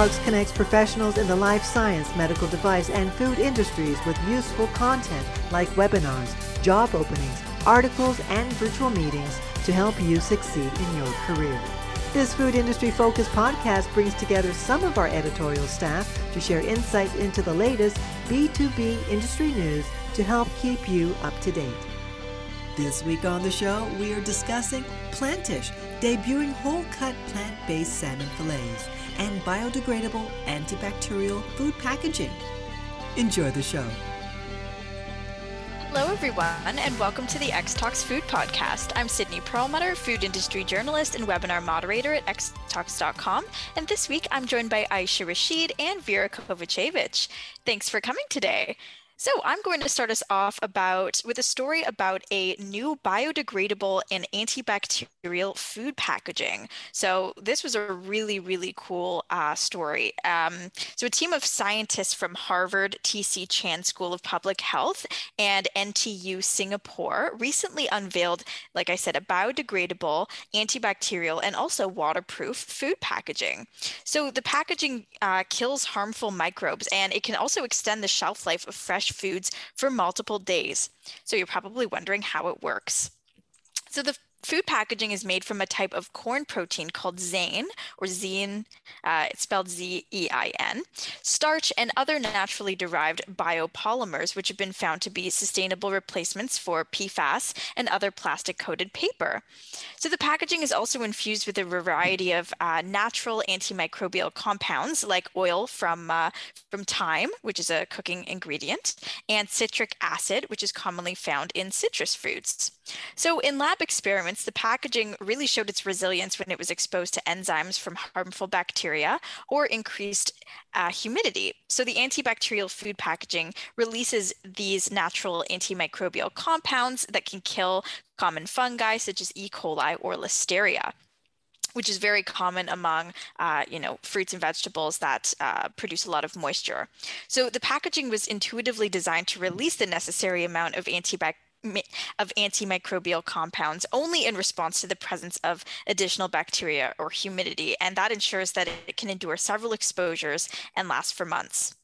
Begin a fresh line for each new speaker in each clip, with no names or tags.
Talks connects professionals in the life science, medical device, and food industries with useful content like webinars, job openings, articles, and virtual meetings to help you succeed in your career. This food industry focused podcast brings together some of our editorial staff to share insights into the latest B2B industry news to help keep you up to date. This week on the show, we are discussing Plantish, debuting whole cut plant based salmon fillets, and biodegradable antibacterial food packaging. Enjoy the show.
Hello, everyone, and welcome to the X Talks Food Podcast. I'm Sydney Perlmutter, food industry journalist and webinar moderator at xtalks.com. And this week, I'm joined by Aisha Rashid and Vera Kovacevic. Thanks for coming today. So I'm going to start us off about with a story about a new biodegradable and antibacterial food packaging. So this was a really, really cool uh, story. Um, so a team of scientists from Harvard T.H. Chan School of Public Health and NTU Singapore recently unveiled, like I said, a biodegradable, antibacterial, and also waterproof food packaging. So the packaging uh, kills harmful microbes and it can also extend the shelf life of fresh foods for multiple days. So you're probably wondering how it works. So the Food packaging is made from a type of corn protein called zein, or zein, uh, it's spelled Z E I N, starch, and other naturally derived biopolymers, which have been found to be sustainable replacements for PFAS and other plastic coated paper. So the packaging is also infused with a variety of uh, natural antimicrobial compounds like oil from, uh, from thyme, which is a cooking ingredient, and citric acid, which is commonly found in citrus fruits. So in lab experiments, the packaging really showed its resilience when it was exposed to enzymes from harmful bacteria or increased uh, humidity. So the antibacterial food packaging releases these natural antimicrobial compounds that can kill common fungi such as E. coli or Listeria which is very common among uh, you know fruits and vegetables that uh, produce a lot of moisture. So the packaging was intuitively designed to release the necessary amount of antibacterial of antimicrobial compounds only in response to the presence of additional bacteria or humidity, and that ensures that it can endure several exposures and last for months.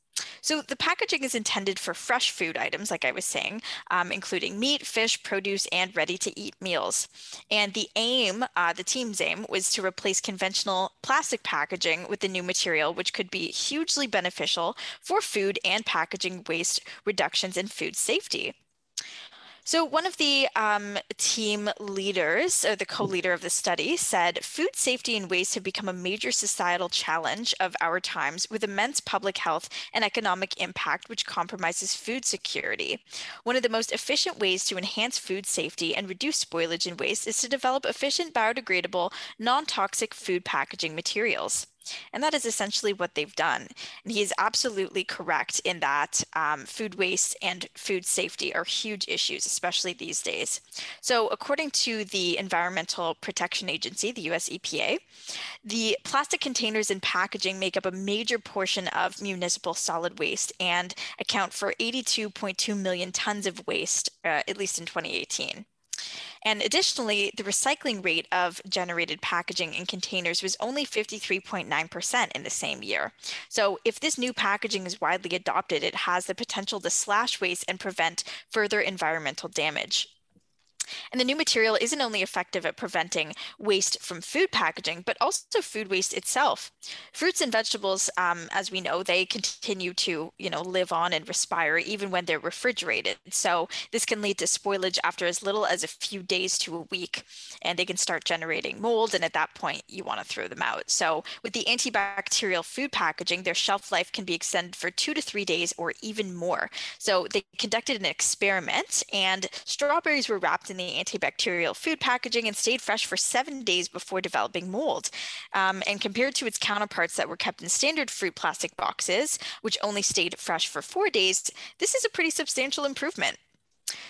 So the packaging is intended for fresh food items, like I was saying, um, including meat, fish, produce, and ready-to-eat meals. And the aim, uh, the team's aim, was to replace conventional plastic packaging with the new material, which could be hugely beneficial for food and packaging waste reductions and food safety. So, one of the um, team leaders, or the co leader of the study, said food safety and waste have become a major societal challenge of our times with immense public health and economic impact, which compromises food security. One of the most efficient ways to enhance food safety and reduce spoilage and waste is to develop efficient, biodegradable, non toxic food packaging materials. And that is essentially what they've done. And he is absolutely correct in that um, food waste and food safety are huge issues, especially these days. So, according to the Environmental Protection Agency, the US EPA, the plastic containers and packaging make up a major portion of municipal solid waste and account for 82.2 million tons of waste, uh, at least in 2018. And additionally, the recycling rate of generated packaging in containers was only 53.9% in the same year. So if this new packaging is widely adopted, it has the potential to slash waste and prevent further environmental damage. And the new material isn't only effective at preventing waste from food packaging, but also food waste itself. Fruits and vegetables, um, as we know, they continue to, you know, live on and respire even when they're refrigerated. So this can lead to spoilage after as little as a few days to a week, and they can start generating mold. And at that point, you want to throw them out. So with the antibacterial food packaging, their shelf life can be extended for two to three days or even more. So they conducted an experiment, and strawberries were wrapped in in the antibacterial food packaging and stayed fresh for seven days before developing mold. Um, and compared to its counterparts that were kept in standard fruit plastic boxes, which only stayed fresh for four days, this is a pretty substantial improvement.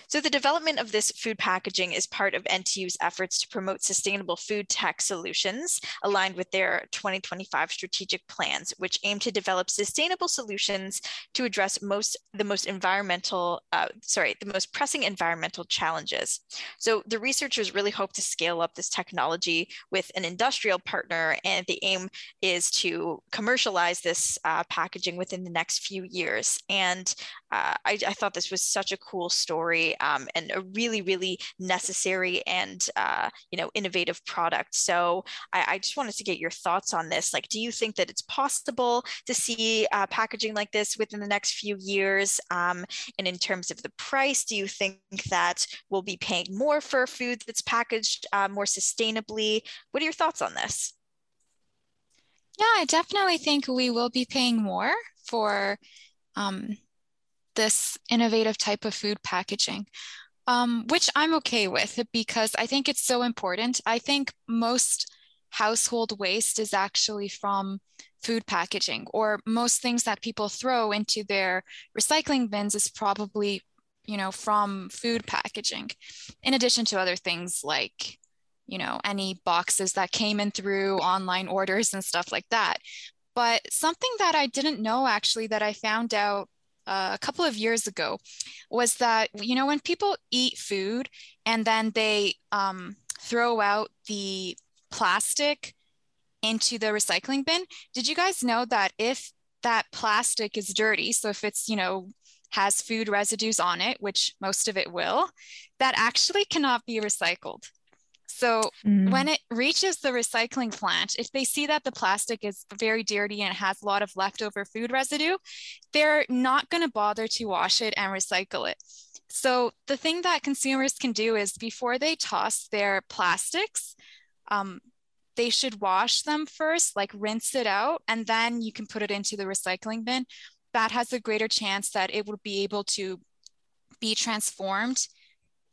So, the development of this food packaging is part of NTU's efforts to promote sustainable food tech solutions aligned with their 2025 strategic plans, which aim to develop sustainable solutions to address most the most environmental, uh, sorry, the most pressing environmental challenges. So, the researchers really hope to scale up this technology with an industrial partner, and the aim is to commercialize this uh, packaging within the next few years. And uh, I, I, thought this was such a cool story um, and a really, really necessary and uh, you know innovative product. So I, I, just wanted to get your thoughts on this. Like, do you think that it's possible to see uh, packaging like this within the next few years? Um, and in terms of the price, do you think that we'll be paying more for food that's packaged uh, more sustainably? What are your thoughts on this?
Yeah, I definitely think we will be paying more for um, this innovative type of food packaging, um, which I'm okay with because I think it's so important. I think most household waste is actually from food packaging, or most things that people throw into their recycling bins is probably you know from food packaging in addition to other things like you know any boxes that came in through online orders and stuff like that but something that i didn't know actually that i found out uh, a couple of years ago was that you know when people eat food and then they um, throw out the plastic into the recycling bin did you guys know that if that plastic is dirty so if it's you know has food residues on it which most of it will that actually cannot be recycled so mm. when it reaches the recycling plant, if they see that the plastic is very dirty and has a lot of leftover food residue, they're not going to bother to wash it and recycle it. So the thing that consumers can do is before they toss their plastics, um, they should wash them first, like rinse it out, and then you can put it into the recycling bin. That has a greater chance that it will be able to be transformed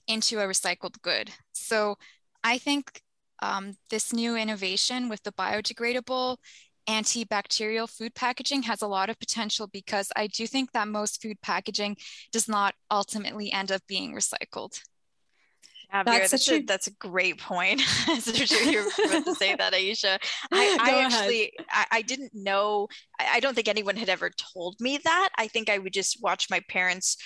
into a recycled good. So I think um, this new innovation with the biodegradable antibacterial food packaging has a lot of potential because I do think that most food packaging does not ultimately end up being recycled.
Yeah, that's, that's, a, a, that's a great point. You're about to say that, Aisha. I, I actually, I, I, didn't know. I, I, don't think anyone had ever told me that. I think I would just watch my parents,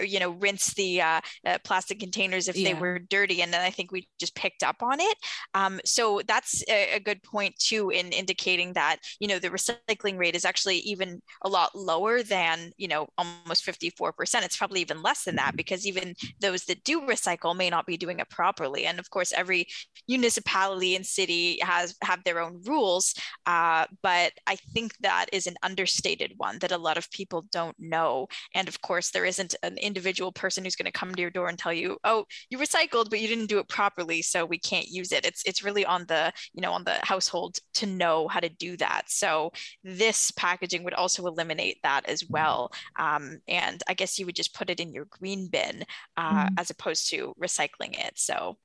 you know, rinse the uh, uh, plastic containers if yeah. they were dirty, and then I think we just picked up on it. Um, so that's a, a, good point too, in indicating that you know the recycling rate is actually even a lot lower than you know almost 54 percent. It's probably even less than that because even those that do recycle may not be doing it properly. And of course, every municipality and city has have their own rules. Uh, but I think that is an understated one that a lot of people don't know. And of course, there isn't an individual person who's going to come to your door and tell you, "Oh, you recycled, but you didn't do it properly, so we can't use it." It's it's really on the you know on the household to know how to do that. So this packaging would also eliminate that as well. Um, and I guess you would just put it in your green bin uh, mm. as opposed to recycling it. So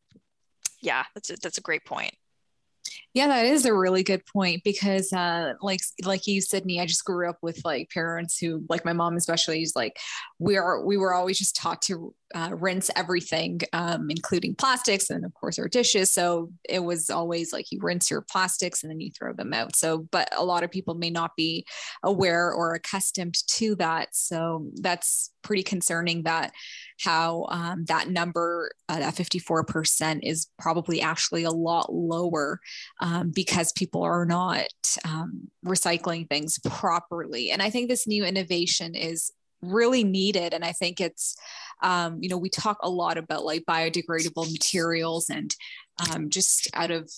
yeah, that's a, that's a great point.
Yeah, that is a really good point because, uh, like, like you, Sydney, I just grew up with like parents who, like my mom especially, is like, we are we were always just taught to uh, rinse everything, um, including plastics and of course our dishes. So it was always like you rinse your plastics and then you throw them out. So, but a lot of people may not be aware or accustomed to that. So that's pretty concerning that how um, that number, uh, that 54% is probably actually a lot lower um, because people are not um, recycling things properly. And I think this new innovation is really needed. And I think it's, um, you know, we talk a lot about like biodegradable materials and um, just out of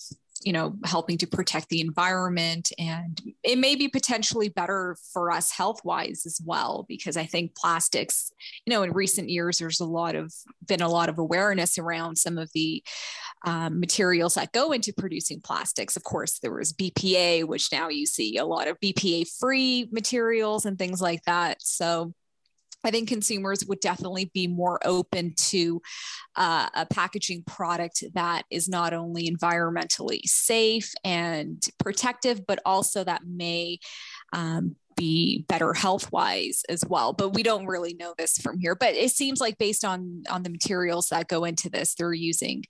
you know helping to protect the environment and it may be potentially better for us health wise as well because i think plastics you know in recent years there's a lot of been a lot of awareness around some of the um, materials that go into producing plastics. Of course there was bpa which now you see a lot of bpa free materials and things like that. So I think consumers would definitely be more open to uh, a packaging product that is not only environmentally safe and protective, but also that may um, be better health wise as well. But we don't really know this from here. But it seems like based on on the materials that go into this they're using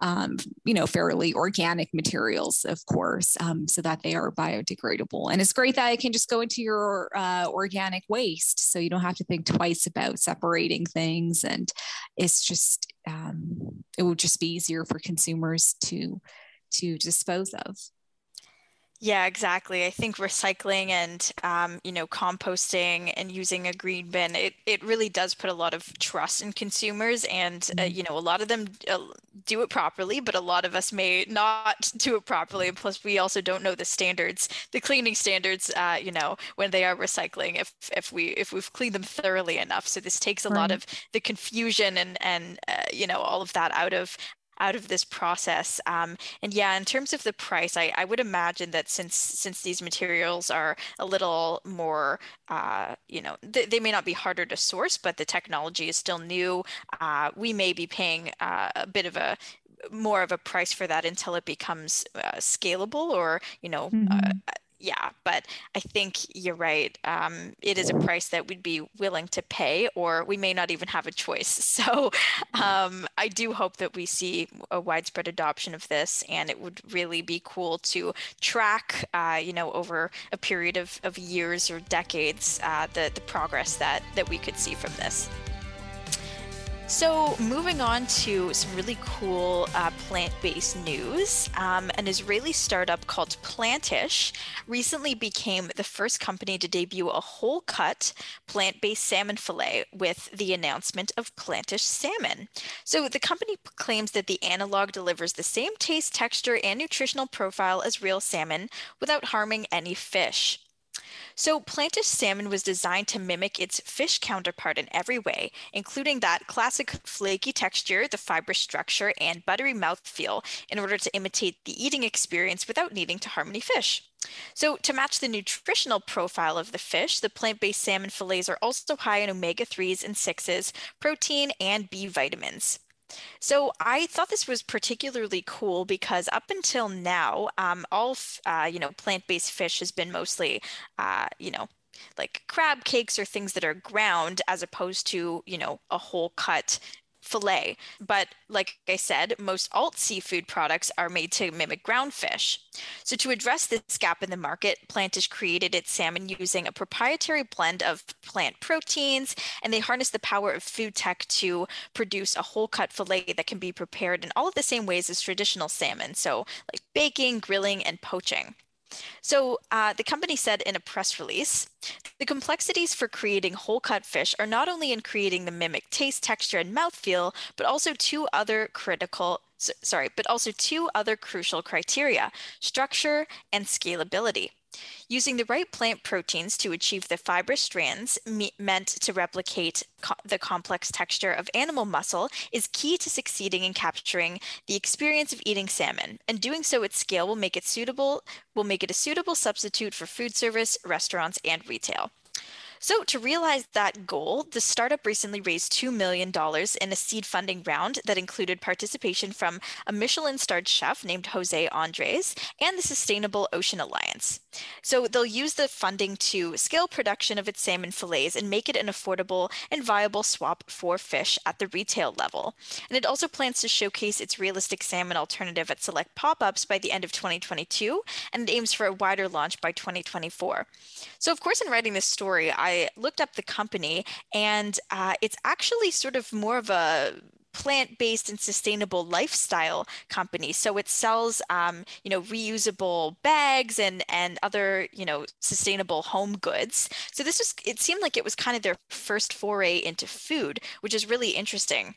um, you know fairly organic materials of course um, so that they are biodegradable. And it's great that it can just go into your uh, organic waste so you don't have to think twice about separating things and it's just um, it will just be easier for consumers to to dispose of
yeah, exactly. I think recycling and um, you know composting and using a green bin it, it really does put a lot of trust in consumers, and uh, mm-hmm. you know a lot of them uh, do it properly, but a lot of us may not do it properly. Plus, we also don't know the standards, the cleaning standards. Uh, you know when they are recycling, if if we if we've cleaned them thoroughly enough. So this takes a right. lot of the confusion and and uh, you know all of that out of out of this process. Um, and yeah, in terms of the price, I, I would imagine that since since these materials are a little more, uh, you know, th- they may not be harder to source, but the technology is still new. Uh, we may be paying uh, a bit of a more of a price for that until it becomes uh, scalable or you know uh, mm-hmm yeah, but I think you're right. Um, it is a price that we'd be willing to pay, or we may not even have a choice. So um, I do hope that we see a widespread adoption of this, and it would really be cool to track, uh, you know, over a period of, of years or decades, uh, the the progress that that we could see from this. So, moving on to some really cool uh, plant based news. Um, an Israeli startup called Plantish recently became the first company to debut a whole cut plant based salmon fillet with the announcement of Plantish salmon. So, the company claims that the analog delivers the same taste, texture, and nutritional profile as real salmon without harming any fish. So, Plantish salmon was designed to mimic its fish counterpart in every way, including that classic flaky texture, the fibrous structure, and buttery mouthfeel, in order to imitate the eating experience without needing to harm any fish. So, to match the nutritional profile of the fish, the plant based salmon fillets are also high in omega 3s and 6s, protein, and B vitamins. So I thought this was particularly cool because up until now, um, all uh, you know plant-based fish has been mostly, uh, you know, like crab cakes or things that are ground as opposed to you know a whole cut fillet. But like I said, most alt seafood products are made to mimic ground fish. So, to address this gap in the market, Plantish created its salmon using a proprietary blend of plant proteins, and they harness the power of food tech to produce a whole cut fillet that can be prepared in all of the same ways as traditional salmon. So, like baking, grilling, and poaching. So uh, the company said in a press release, the complexities for creating whole cut fish are not only in creating the mimic taste, texture, and mouthfeel, but also two other critical sorry, but also two other crucial criteria, structure and scalability. Using the right plant proteins to achieve the fibrous strands me- meant to replicate co- the complex texture of animal muscle is key to succeeding in capturing the experience of eating salmon. And doing so at scale will make it suitable will make it a suitable substitute for food service, restaurants, and retail. So, to realize that goal, the startup recently raised $2 million in a seed funding round that included participation from a Michelin starred chef named Jose Andres and the Sustainable Ocean Alliance. So, they'll use the funding to scale production of its salmon fillets and make it an affordable and viable swap for fish at the retail level. And it also plans to showcase its realistic salmon alternative at select pop ups by the end of 2022, and it aims for a wider launch by 2024. So, of course, in writing this story, I I looked up the company, and uh, it's actually sort of more of a plant-based and sustainable lifestyle company. So it sells, um, you know, reusable bags and and other, you know, sustainable home goods. So this was, it seemed like it was kind of their first foray into food, which is really interesting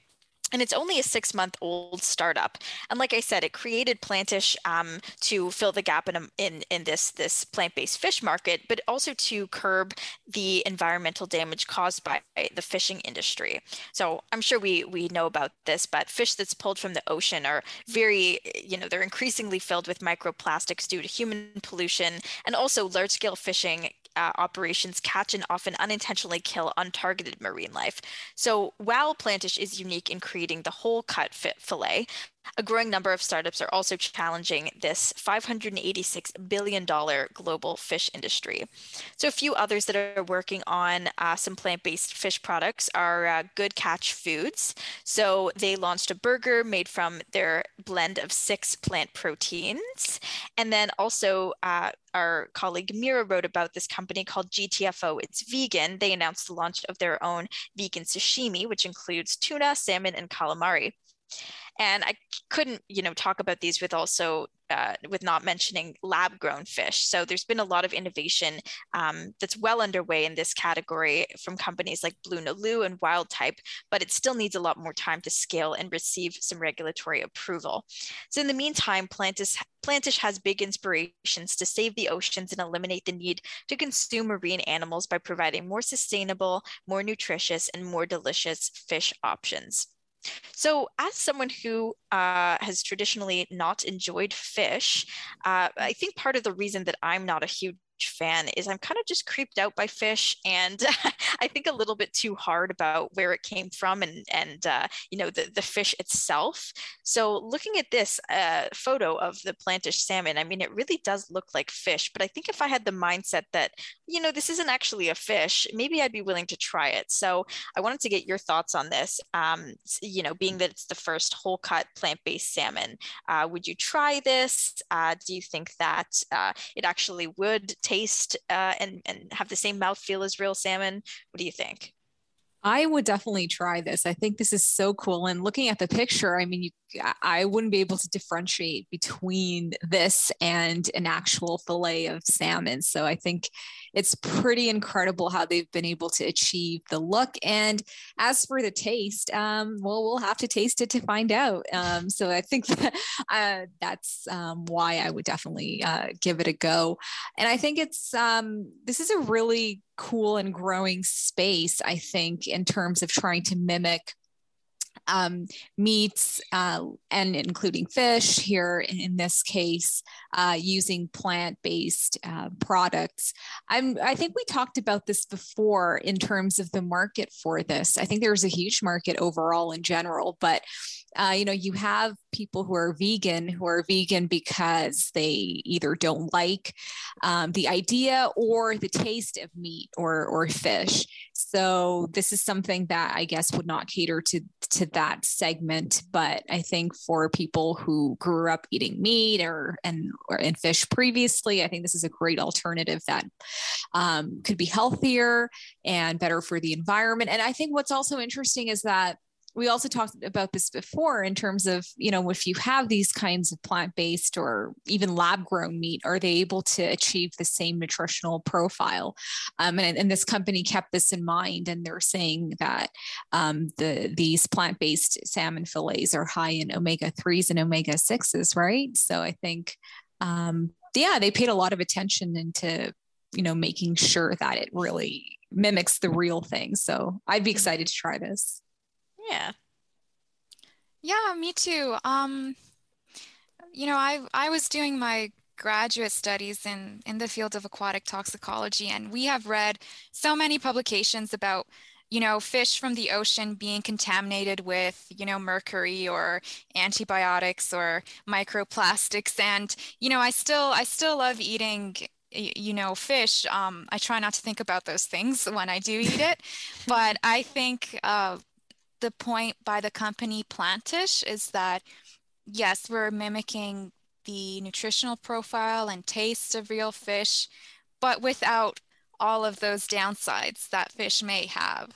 and it's only a six month old startup. And like i said it created plantish um, to fill the gap in, in, in this this plant-based fish market but also to curb the environmental damage caused by the fishing industry. So i'm sure we we know about this but fish that's pulled from the ocean are very you know they're increasingly filled with microplastics due to human pollution and also large scale fishing uh, operations catch and often unintentionally kill untargeted marine life. So while Plantish is unique in creating the whole cut fit fillet, A growing number of startups are also challenging this $586 billion global fish industry. So, a few others that are working on uh, some plant based fish products are uh, Good Catch Foods. So, they launched a burger made from their blend of six plant proteins. And then also, uh, our colleague Mira wrote about this company called GTFO. It's vegan. They announced the launch of their own vegan sashimi, which includes tuna, salmon, and calamari and i couldn't you know talk about these with also uh, with not mentioning lab grown fish so there's been a lot of innovation um, that's well underway in this category from companies like BlueNalu and Wildtype but it still needs a lot more time to scale and receive some regulatory approval so in the meantime plantish Plantish has big inspirations to save the oceans and eliminate the need to consume marine animals by providing more sustainable, more nutritious, and more delicious fish options. So, as someone who uh, has traditionally not enjoyed fish, uh, I think part of the reason that I'm not a huge fan is I'm kind of just creeped out by fish, and I think a little bit too hard about where it came from and and uh, you know the the fish itself. So looking at this uh, photo of the plantish salmon, I mean it really does look like fish. But I think if I had the mindset that you know this isn't actually a fish, maybe I'd be willing to try it. So I wanted to get your thoughts on this. Um, you know, being that it's the first whole cut plant based salmon, uh, would you try this? Uh, do you think that uh, it actually would? Taste uh, and and have the same mouthfeel as real salmon. What do you think?
I would definitely try this. I think this is so cool. And looking at the picture, I mean, you, I wouldn't be able to differentiate between this and an actual fillet of salmon. So I think it's pretty incredible how they've been able to achieve the look. And as for the taste, um, well, we'll have to taste it to find out. Um, so I think that, uh, that's um, why I would definitely uh, give it a go. And I think it's um, this is a really cool and growing space, I think, in terms of trying to mimic um, meats uh, and including fish here in this case uh, using plant-based uh, products I'm, i think we talked about this before in terms of the market for this i think there's a huge market overall in general but uh, you know, you have people who are vegan who are vegan because they either don't like um, the idea or the taste of meat or or fish. So this is something that I guess would not cater to to that segment. But I think for people who grew up eating meat or and or in fish previously, I think this is a great alternative that um, could be healthier and better for the environment. And I think what's also interesting is that we also talked about this before in terms of you know if you have these kinds of plant-based or even lab grown meat are they able to achieve the same nutritional profile? Um, and, and, this company kept this in mind and they're saying that um, the these plant-based salmon fillets are high in omega-3s and omega-6s right? So i think um, yeah they paid a lot of attention into you know making sure that it really mimics the real thing so i'd be excited to try this
yeah.
Yeah, me too. Um, you know, I I was doing my graduate studies in in the field of aquatic toxicology, and we have read so many publications about you know fish from the ocean being contaminated with you know mercury or antibiotics or microplastics. And you know i still i still love eating you know fish. Um, i try not to think about those things when i do eat it. But i think uh, the point by the company Plantish is that yes, we're mimicking the nutritional profile and taste of real fish, but without all of those downsides that fish may have.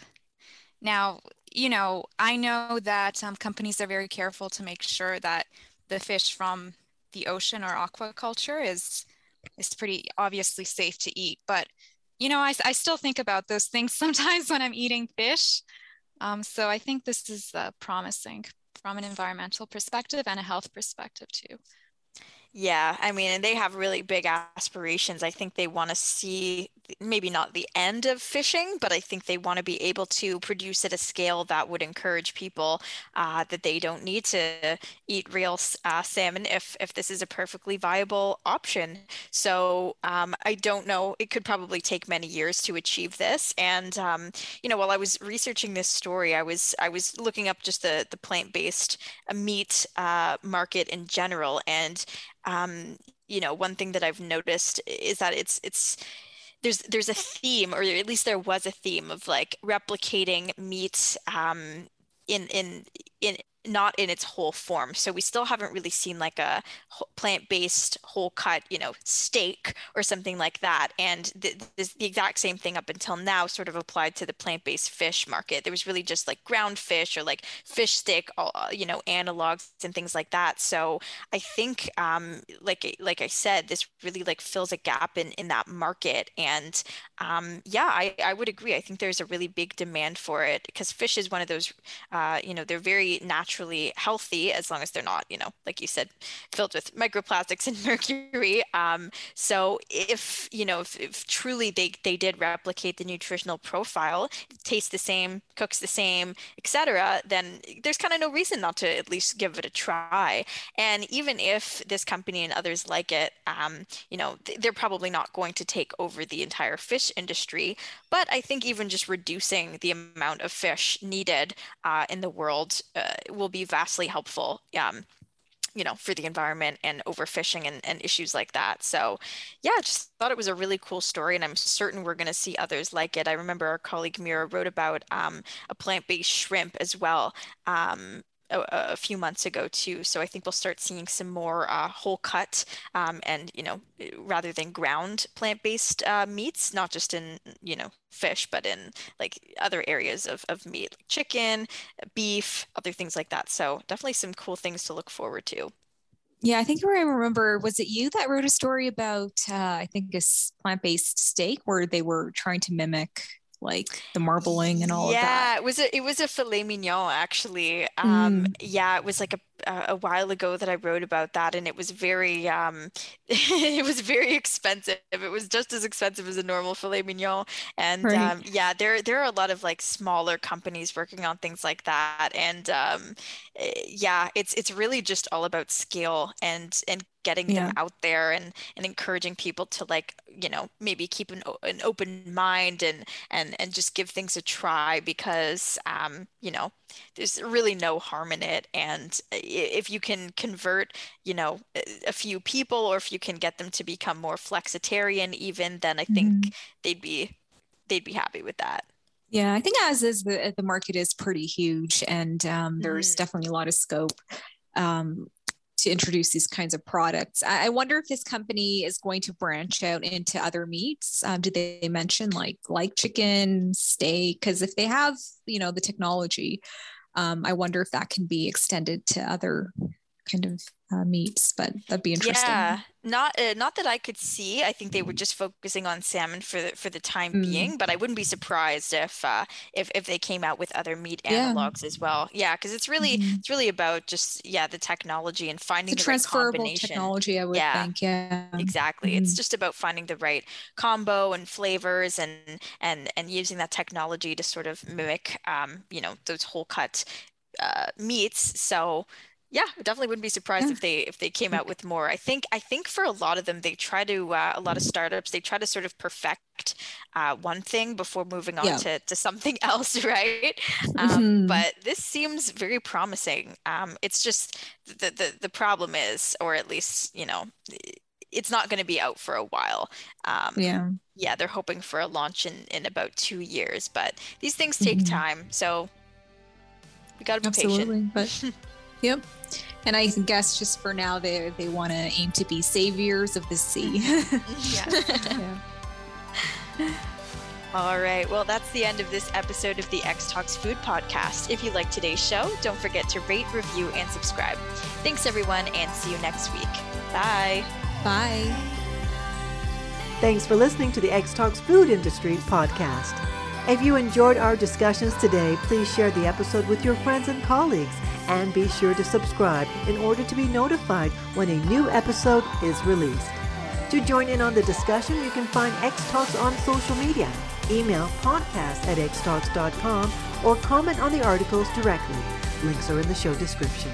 Now, you know, I know that um, companies are very careful to make sure that the fish from the ocean or aquaculture is is pretty obviously safe to eat. But you know, I, I still think about those things sometimes when I'm eating fish. Um, so I think this is uh, promising from an environmental perspective and a health perspective too.
Yeah, I mean, and they have really big aspirations. I think they want to see maybe not the end of fishing, but I think they want to be able to produce at a scale that would encourage people uh, that they don't need to eat real uh, salmon if if this is a perfectly viable option. So um, I don't know. It could probably take many years to achieve this. And um, you know, while I was researching this story, I was I was looking up just the the plant based uh, meat uh, market in general, and um, you know, one thing that I've noticed is that it's it's there's there's a theme, or at least there was a theme of like replicating meat um, in in in not in its whole form. So we still haven't really seen like a plant-based whole cut, you know, steak or something like that. And the, the exact same thing up until now sort of applied to the plant-based fish market. There was really just like ground fish or like fish stick, uh, you know, analogs and things like that. So I think, um, like like I said, this really like fills a gap in in that market. And um, yeah, I I would agree. I think there's a really big demand for it because fish is one of those, uh, you know, they're very naturally healthy as long as they're not, you know, like you said, filled with microplastics and mercury. Um, so if, you know, if, if truly they, they did replicate the nutritional profile, tastes the same, cooks the same, etc., then there's kind of no reason not to at least give it a try. And even if this company and others like it, um, you know, they're probably not going to take over the entire fish industry. But I think even just reducing the amount of fish needed uh, in the world uh, will will be vastly helpful. Um, you know, for the environment and overfishing and, and issues like that. So, yeah, just thought it was a really cool story, and I'm certain we're going to see others like it. I remember our colleague Mira wrote about um, a plant based shrimp as well. Um, a, a, few months ago too. So I think we'll start seeing some more uh, whole cut um, and you know rather than ground plant-based uh, meats, not just in you know fish, but in like other areas of, of meat, like chicken, beef, other things like that. So definitely some cool things to look forward to.
Yeah, I think I remember. Was it you that wrote a story about? Uh, I think a plant-based steak where they were trying to mimic like the marbling and all
yeah,
of that.
Yeah, it was a it was a filet mignon actually. Um, mm. yeah, it was like a a while ago that I wrote about that, and it was very um, it was very expensive. It was just as expensive as a normal filet mignon, and right. um, yeah, there there are a lot of like smaller companies working on things like that, and um, eh, yeah, it's it's really just all about scale and and getting yeah. them out there and and encouraging people to like you know maybe keep an, an open mind and and and just give things a try because um you know there's really no harm in it and if you can convert, you know, a few people or if you can get them to become more flexitarian even, then I think mm-hmm. they'd be they'd be happy with that.
Yeah, I think as is the the market is pretty huge and um, there's mm. definitely a lot of scope. Um, to introduce these kinds of products. I wonder if this company is going to branch out into other meats. Um, did they mention like like chicken, steak? Because if they have, you know, the technology, um, I wonder if that can be extended to other kind of uh, meats, but that'd be interesting.
Yeah, not uh, not that I could see. I think they were just focusing on salmon for the for the time mm. being, but I wouldn't be surprised if uh, if if they came out with other meat analogs yeah. as well. Yeah, because it's really mm. it's really about just yeah the technology and finding the, the transferable right
technology. I would yeah, think. Yeah,
exactly. Mm. It's just about finding the right combo and flavors and and and using that technology to sort of mimic um, you know those whole cut uh, meats. So yeah, definitely wouldn't be surprised yeah. if they if they came out with more. I think I think for a lot of them, they try to uh, a lot of startups they try to sort of perfect uh, one thing before moving on yeah. to, to something else, right? Um, mm-hmm. But this seems very promising. Um, it's just the, the the problem is, or at least you know, it's not going to be out for a while.
Um, yeah,
yeah, they're hoping for a launch in in about two years, but these things take mm-hmm. time, so we got to be
Absolutely,
patient.
But Yep. And I guess just for now, they they want to aim to be saviors of the sea.
yeah. yeah. All right. Well, that's the end of this episode of the X Talks Food Podcast. If you like today's show, don't forget to rate, review, and subscribe. Thanks, everyone, and see you next week. Bye.
Bye.
Thanks for listening to the X Talks Food Industry Podcast. If you enjoyed our discussions today, please share the episode with your friends and colleagues and be sure to subscribe in order to be notified when a new episode is released. To join in on the discussion, you can find X Talks on social media. Email podcast at xtalks.com or comment on the articles directly. Links are in the show description.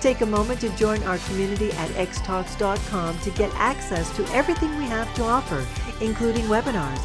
Take a moment to join our community at xtalks.com to get access to everything we have to offer, including webinars,